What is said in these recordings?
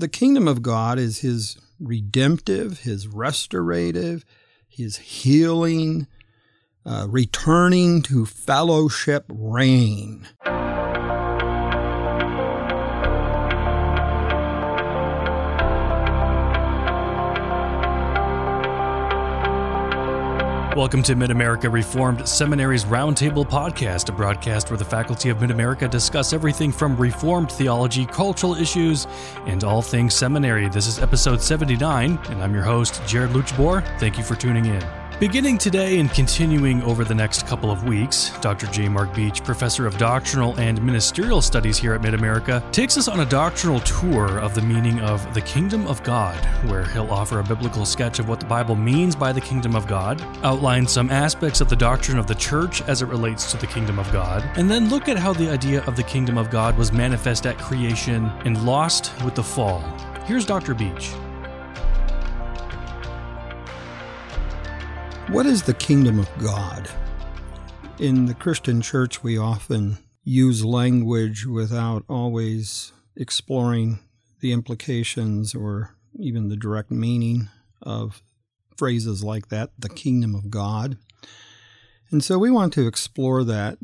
the kingdom of God is his redemptive, his restorative, his healing, uh, returning to fellowship reign. Welcome to Mid America Reformed Seminary's Roundtable Podcast, a broadcast where the faculty of Mid America discuss everything from Reformed theology, cultural issues, and all things seminary. This is episode 79, and I'm your host, Jared Luchbor. Thank you for tuning in. Beginning today and continuing over the next couple of weeks, Dr. J. Mark Beach, professor of doctrinal and ministerial studies here at Mid America, takes us on a doctrinal tour of the meaning of the kingdom of God, where he'll offer a biblical sketch of what the Bible means by the kingdom of God, outline some aspects of the doctrine of the church as it relates to the kingdom of God, and then look at how the idea of the kingdom of God was manifest at creation and lost with the fall. Here's Dr. Beach. What is the kingdom of God? In the Christian church, we often use language without always exploring the implications or even the direct meaning of phrases like that, the kingdom of God. And so we want to explore that.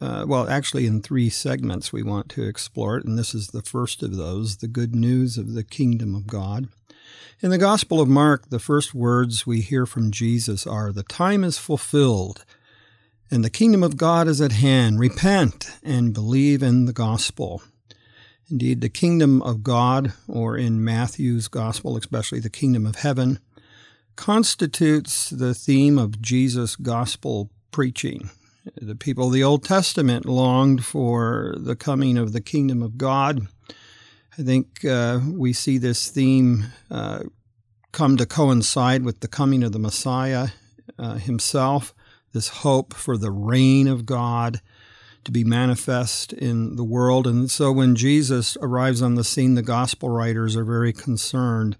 Uh, well, actually, in three segments, we want to explore it, and this is the first of those the good news of the kingdom of God. In the Gospel of Mark, the first words we hear from Jesus are The time is fulfilled, and the kingdom of God is at hand. Repent and believe in the gospel. Indeed, the kingdom of God, or in Matthew's gospel, especially the kingdom of heaven, constitutes the theme of Jesus' gospel preaching. The people of the Old Testament longed for the coming of the kingdom of God I think uh, we see this theme uh, come to coincide with the coming of the Messiah uh, himself, this hope for the reign of God to be manifest in the world. And so when Jesus arrives on the scene, the gospel writers are very concerned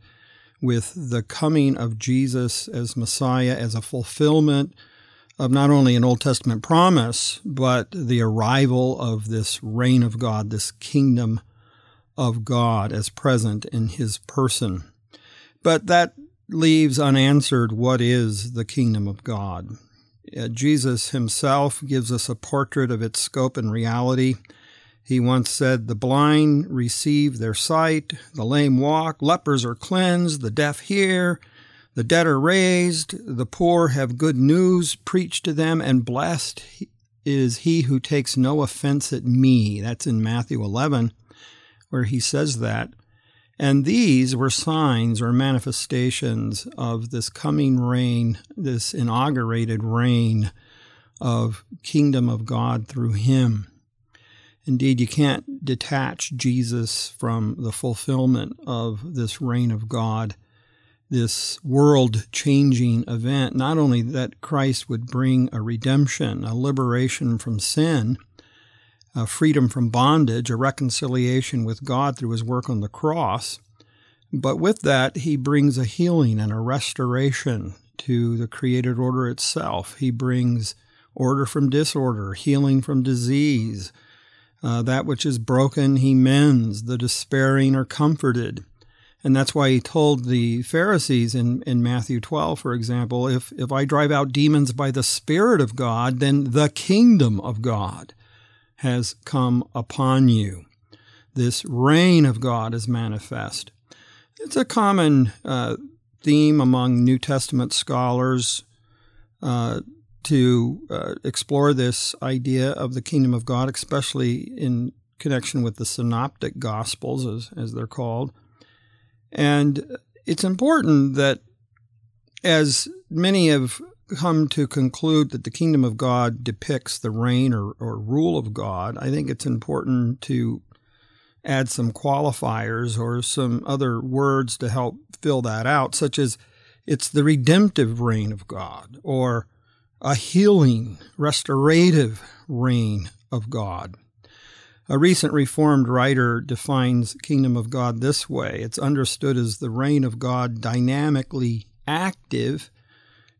with the coming of Jesus as Messiah as a fulfillment of not only an Old Testament promise, but the arrival of this reign of God, this kingdom of God as present in his person. But that leaves unanswered what is the kingdom of God. Uh, Jesus himself gives us a portrait of its scope and reality. He once said, The blind receive their sight, the lame walk, lepers are cleansed, the deaf hear, the dead are raised, the poor have good news preached to them, and blessed is he who takes no offense at me. That's in Matthew 11 where he says that. And these were signs or manifestations of this coming reign, this inaugurated reign of kingdom of God through him. Indeed, you can't detach Jesus from the fulfillment of this reign of God, this world changing event. Not only that Christ would bring a redemption, a liberation from sin, a freedom from bondage, a reconciliation with God through his work on the cross. But with that, he brings a healing and a restoration to the created order itself. He brings order from disorder, healing from disease. Uh, that which is broken, he mends. The despairing are comforted. And that's why he told the Pharisees in, in Matthew 12, for example, if, if I drive out demons by the Spirit of God, then the kingdom of God has come upon you. This reign of God is manifest. It's a common uh, theme among New Testament scholars uh, to uh, explore this idea of the kingdom of God, especially in connection with the synoptic gospels, as, as they're called. And it's important that as many have come to conclude that the kingdom of God depicts the reign or, or rule of God, I think it's important to add some qualifiers or some other words to help fill that out, such as it's the redemptive reign of God or a healing, restorative reign of God. A recent Reformed writer defines kingdom of God this way it's understood as the reign of God dynamically active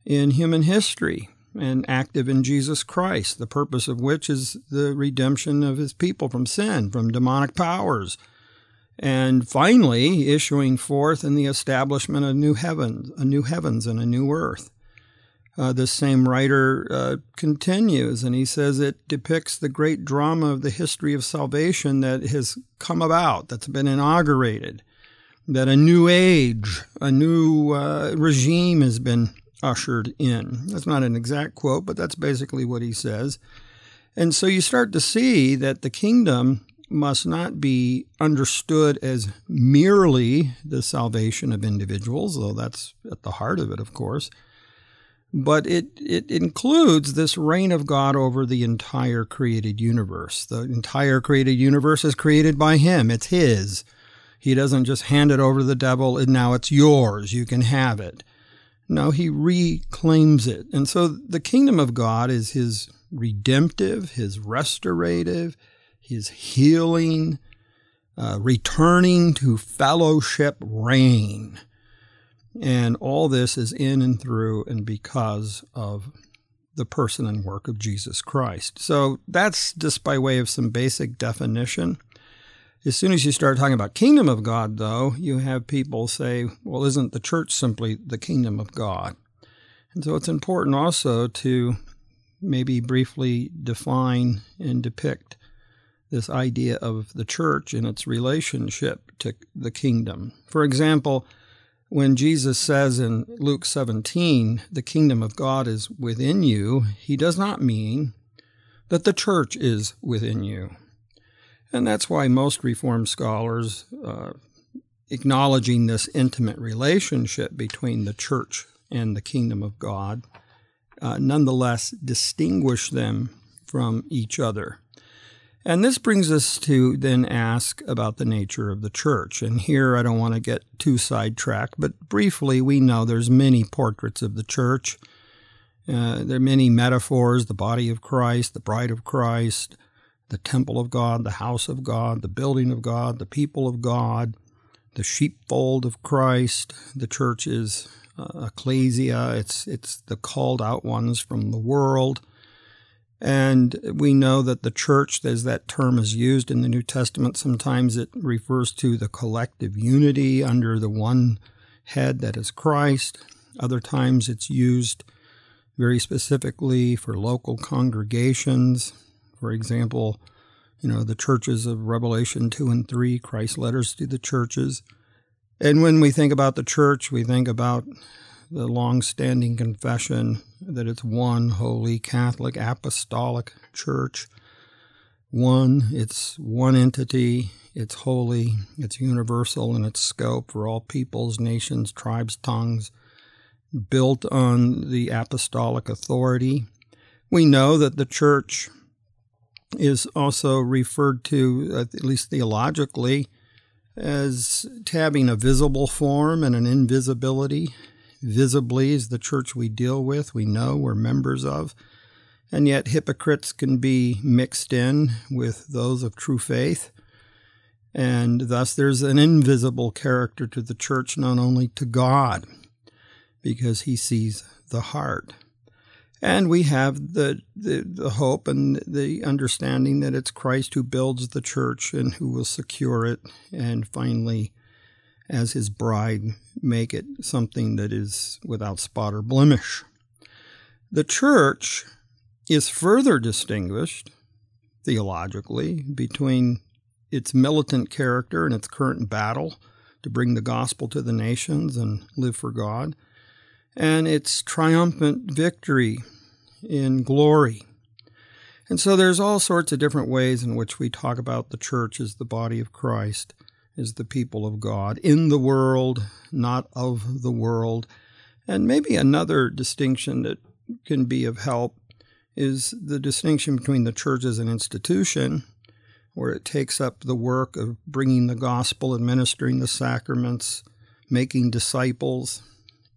in human history and active in Jesus Christ, the purpose of which is the redemption of his people from sin, from demonic powers, and finally issuing forth in the establishment of new heavens, a new heavens and a new earth. Uh, this same writer uh, continues, and he says it depicts the great drama of the history of salvation that has come about, that's been inaugurated, that a new age, a new uh, regime has been ushered in. That's not an exact quote, but that's basically what he says. And so you start to see that the kingdom must not be understood as merely the salvation of individuals, though that's at the heart of it, of course. But it, it includes this reign of God over the entire created universe. The entire created universe is created by Him, it's His. He doesn't just hand it over to the devil and now it's yours, you can have it. No, He reclaims it. And so the kingdom of God is His redemptive, His restorative, his healing, uh, returning to fellowship reign. And all this is in and through and because of the person and work of Jesus Christ. So that's just by way of some basic definition. As soon as you start talking about kingdom of God, though, you have people say, well, isn't the church simply the kingdom of God? And so it's important also to maybe briefly define and depict this idea of the church and its relationship to the kingdom. For example, when Jesus says in Luke 17, the kingdom of God is within you, he does not mean that the church is within you. And that's why most Reformed scholars, uh, acknowledging this intimate relationship between the church and the kingdom of God, uh, nonetheless distinguish them from each other. And this brings us to then ask about the nature of the church. And here I don't want to get too sidetracked, but briefly, we know there's many portraits of the church. Uh, there are many metaphors the body of Christ, the bride of Christ, the temple of God, the house of God, the building of God, the people of God, the sheepfold of Christ. The church is uh, ecclesia, it's, it's the called out ones from the world. And we know that the church, as that term is used in the New Testament, sometimes it refers to the collective unity under the one head that is Christ. Other times it's used very specifically for local congregations. For example, you know, the churches of Revelation 2 and 3, Christ's letters to the churches. And when we think about the church, we think about the long standing confession that it's one holy Catholic apostolic church. One, it's one entity, it's holy, it's universal in its scope for all peoples, nations, tribes, tongues, built on the apostolic authority. We know that the church is also referred to, uh, at least theologically, as having a visible form and an invisibility visibly is the church we deal with, we know, we're members of. And yet, hypocrites can be mixed in with those of true faith. And thus, there's an invisible character to the church, not only to God, because he sees the heart. And we have the, the, the, hope and the understanding that it's Christ who builds the church and who will secure it and finally as his bride, make it something that is without spot or blemish. The church is further distinguished theologically between its militant character and its current battle to bring the gospel to the nations and live for God, and its triumphant victory in glory. And so there's all sorts of different ways in which we talk about the church as the body of Christ as the people of God, in the world, not of the world. And maybe another distinction that can be of help is the distinction between the church as an institution, where it takes up the work of bringing the gospel, administering the sacraments, making disciples,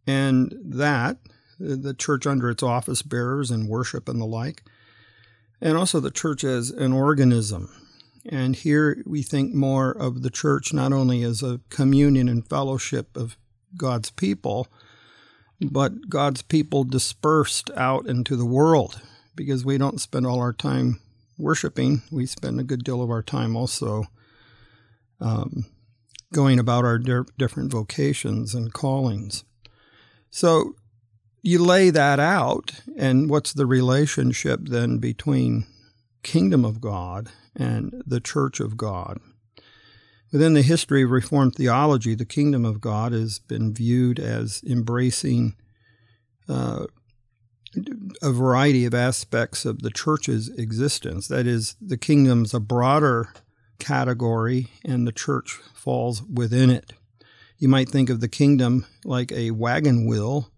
and that, the church under its office bearers and worship and the like, and also the church as an organism and here we think more of the church not only as a communion and fellowship of God's people, but God's people dispersed out into the world because we don't spend all our time worshiping. We spend a good deal of our time also um, going about our di- different vocations and callings. So you lay that out, and what's the relationship then between kingdom of God and the church of God? Within the history of Reformed theology, the kingdom of God has been viewed as embracing uh, a variety of aspects of the church's existence. That is, the kingdom's a broader category, and the church falls within it. You might think of the kingdom like a wagon wheel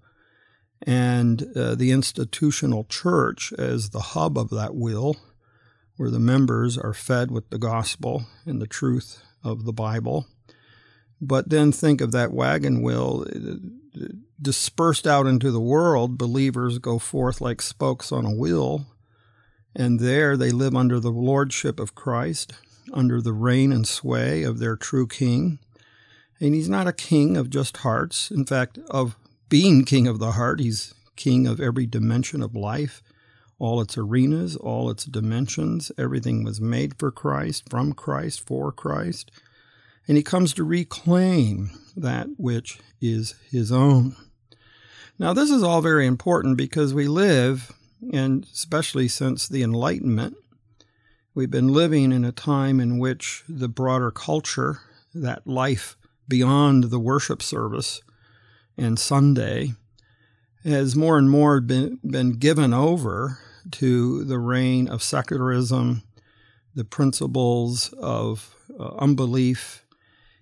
and uh, the institutional church as the hub of that wheel, where the members are fed with the gospel and the truth of the Bible. But then think of that wagon wheel uh, dispersed out into the world. Believers go forth like spokes on a wheel, and there they live under the lordship of Christ, under the reign and sway of their true king. And he's not a king of just hearts. In fact, of being king of the heart, he's king of every dimension of life, all its arenas, all its dimensions. Everything was made for Christ, from Christ, for Christ. And he comes to reclaim that which is his own. Now, this is all very important because we live, and especially since the Enlightenment, we've been living in a time in which the broader culture, that life beyond the worship service and Sunday, has more and more been, been given over to the reign of secularism, the principles of uh, unbelief,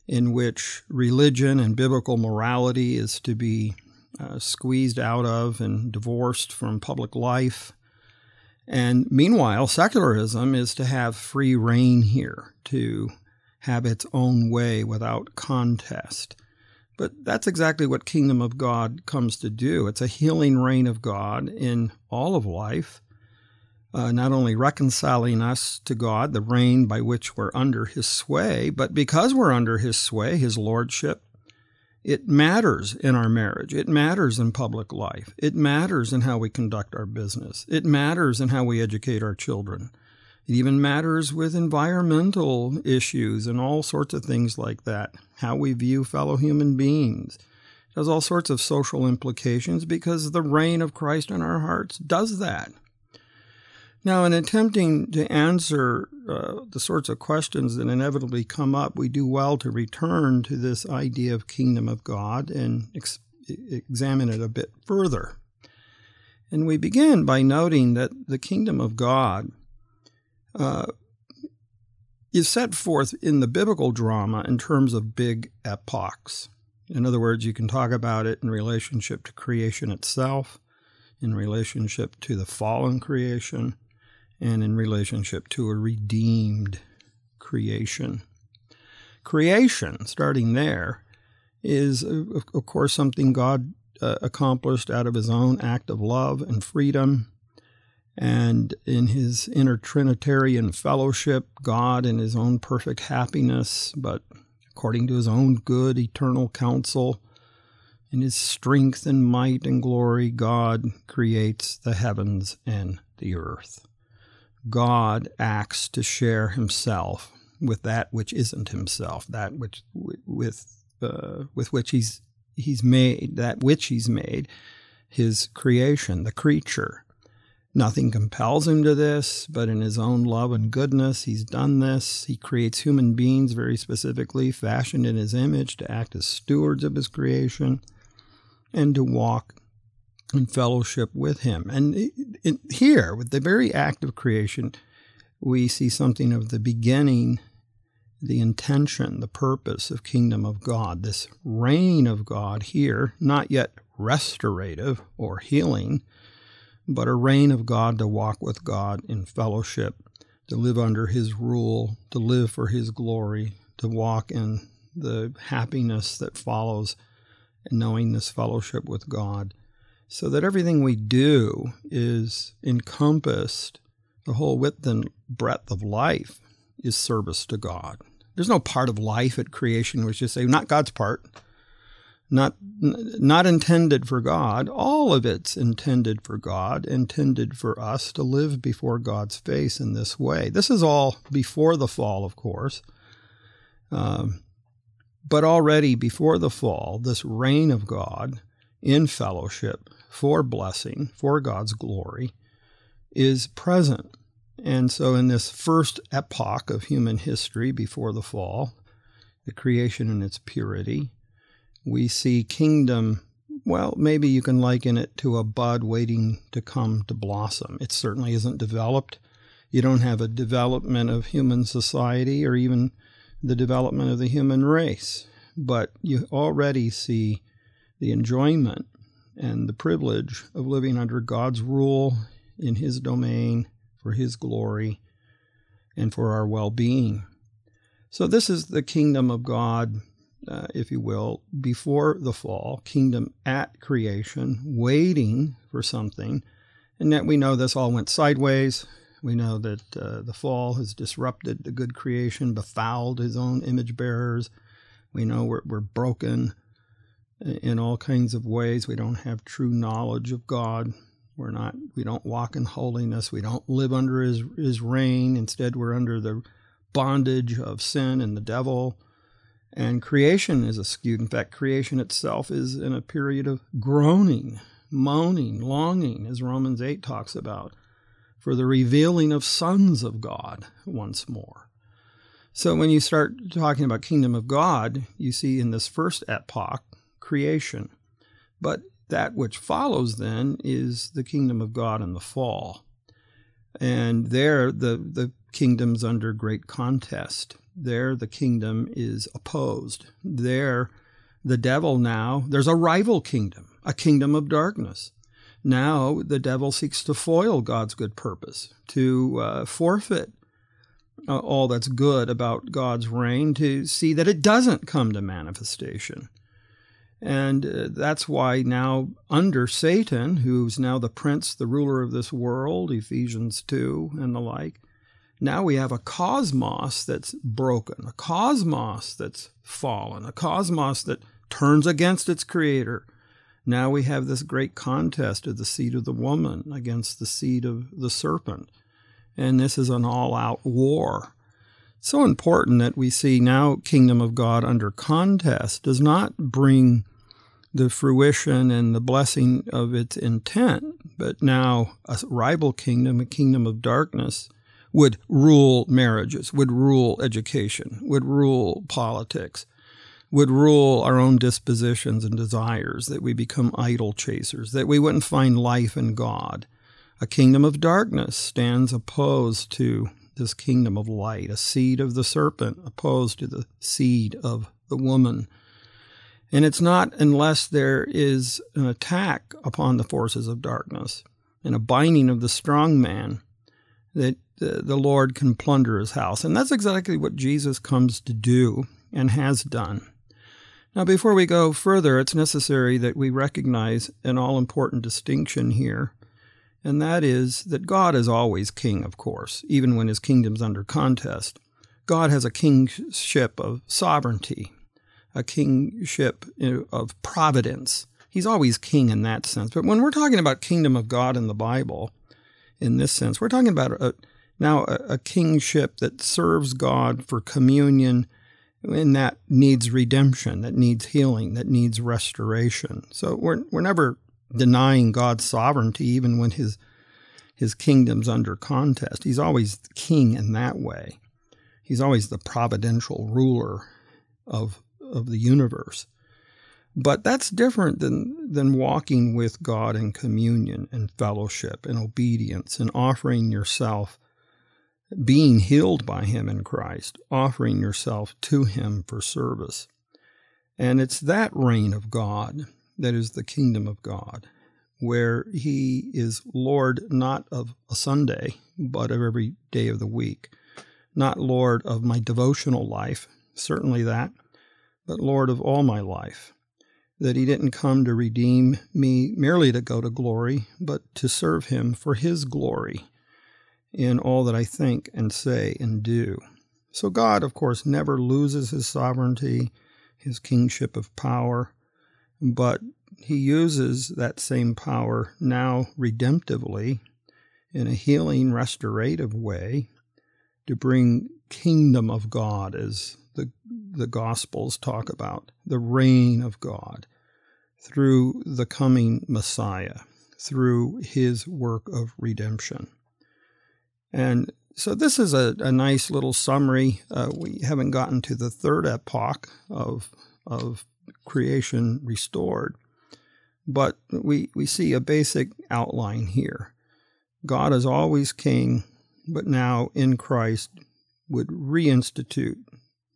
in which religion and biblical morality is to be uh, squeezed out of and divorced from public life. And meanwhile, secularism is to have free reign here, to have its own way without contest. But that's exactly what kingdom of God comes to do. It's a healing reign of God in all of life, uh, not only reconciling us to God, the reign by which we're under his sway, but because we're under his sway, his lordship, it matters in our marriage. It matters in public life. It matters in how we conduct our business. It matters in how we educate our children. It even matters with environmental issues and all sorts of things like that, how we view fellow human beings. It has all sorts of social implications because the reign of Christ in our hearts does that. Now, in attempting to answer uh, the sorts of questions that inevitably come up, we do well to return to this idea of kingdom of God and ex- examine it a bit further. And we begin by noting that the kingdom of God uh, is set forth in the biblical drama in terms of big epochs. In other words, you can talk about it in relationship to creation itself, in relationship to the fallen creation, and in relationship to a redeemed creation. Creation, starting there, is, of course, something God uh, accomplished out of his own act of love and freedom and in his inner Trinitarian fellowship, God in his own perfect happiness, but according to his own good eternal counsel, in his strength and might and glory, God creates the heavens and the earth. God acts to share himself with that which isn't himself, that which with uh, with which he's he's made, that which he's made, his creation, the creature. Nothing compels him to this, but in his own love and goodness, he's done this. He creates human beings very specifically, fashioned in his image, to act as stewards of his creation and to walk in fellowship with him. And here, with the very act of creation, we see something of the beginning, the intention, the purpose of kingdom of God, this reign of God here, not yet restorative or healing, but a reign of God to walk with God in fellowship, to live under His rule, to live for His glory, to walk in the happiness that follows knowing this fellowship with God, so that everything we do is encompassed, the whole width and breadth of life is service to God. There's no part of life at creation which is say not God's part not not intended for God. All of it's intended for God, intended for us to live before God's face in this way. This is all before the fall, of course. Um, But already before the fall, this reign of God in fellowship for blessing, for God's glory, is present. And so, in this first epoch of human history before the fall, the creation in its purity, we see kingdom. Well, maybe you can liken it to a bud waiting to come to blossom. It certainly isn't developed. You don't have a development of human society or even the development of the human race, but you already see the enjoyment and the privilege of living under God's rule in His domain for His glory and for our well being. So, this is the kingdom of God, uh, if you will, before the fall, kingdom at creation, waiting for something. And yet we know this all went sideways. We know that uh, the fall has disrupted the good creation, befouled his own image bearers. We know we're, we're broken in all kinds of ways. We don't have true knowledge of God. We're not. We don't walk in holiness. We don't live under His His reign. Instead, we're under the bondage of sin and the devil. And creation is skewed. In fact, creation itself is in a period of groaning, moaning, longing, as Romans 8 talks about, for the revealing of sons of God once more. So when you start talking about kingdom of God, you see in this first epoch creation. But that which follows then is the kingdom of God in the fall. And there the, the kingdom's under great contest. There the kingdom is opposed. There the devil now, there's a rival kingdom, a kingdom of darkness. Now the devil seeks to foil God's good purpose, to uh, forfeit uh, all that's good about God's reign, to see that it doesn't come to manifestation. And uh, that's why now, under Satan, who's now the prince, the ruler of this world, Ephesians 2 and the like, now we have a cosmos that's broken, a cosmos that's fallen, a cosmos that turns against its creator. Now we have this great contest of the seed of the woman against the seed of the serpent. And this is an all out war. so important that we see now kingdom of God under contest does not bring the fruition and the blessing of its intent, but now a rival kingdom, a kingdom of darkness, would rule marriages, would rule education, would rule politics, would rule our own dispositions and desires, that we become idol chasers, that we wouldn't find life in God. A kingdom of darkness stands opposed to this kingdom of light, a seed of the serpent opposed to the seed of the woman and it's not unless there is an attack upon the forces of darkness and a binding of the strong man that the Lord can plunder his house. And that's exactly what Jesus comes to do and has done. Now, before we go further, it's necessary that we recognize an all important distinction here, and that is that God is always king, of course, even when his kingdom's under contest. God has a kingship of sovereignty, a kingship of providence. He's always king in that sense. But when we're talking about kingdom of God in the Bible, in this sense, we're talking about a, now a, a kingship that serves God for communion and that needs redemption, that needs healing, that needs restoration. So we're, we're never denying God's sovereignty, even when his, his kingdom's under contest. He's always king in that way. He's always the providential ruler of of the universe. But that's different than, than walking with God in communion and fellowship and obedience and offering yourself, being healed by Him in Christ, offering yourself to Him for service. And it's that reign of God that is the kingdom of God, where He is Lord not of a Sunday, but of every day of the week, not Lord of my devotional life, certainly that, but Lord of all my life. That he didn't come to redeem me merely to go to glory, but to serve him for his glory in all that I think and say and do. So God, of course, never loses his sovereignty, his kingship of power, but he uses that same power now redemptively in a healing, restorative way to bring kingdom of God, as the, the Gospels talk about the reign of God through the coming Messiah, through his work of redemption. And so this is a, a nice little summary. Uh, we haven't gotten to the third epoch of, of creation restored, but we, we see a basic outline here. God is always king, but now in Christ would reinstitute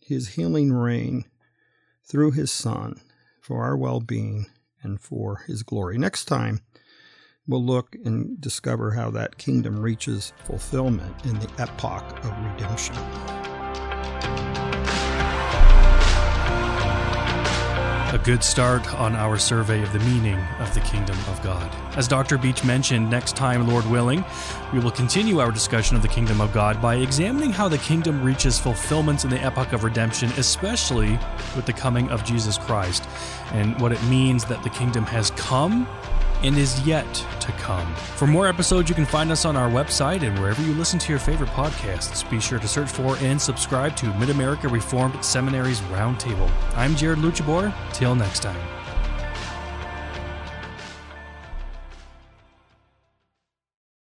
his healing reign through his Son for our well being and for his glory. Next time, we'll look and discover how that kingdom reaches fulfillment in the epoch of redemption. Good start on our survey of the meaning of the kingdom of God. As Dr. Beach mentioned, next time, Lord willing, we will continue our discussion of the kingdom of God by examining how the kingdom reaches fulfillment in the epoch of redemption, especially with the coming of Jesus Christ, and what it means that the kingdom has come and is yet to come. For more episodes, you can find us on our website and wherever you listen to your favorite podcasts. Be sure to search for and subscribe to Mid America Reformed Seminary's Roundtable. I'm Jared Luchabor. Till next time.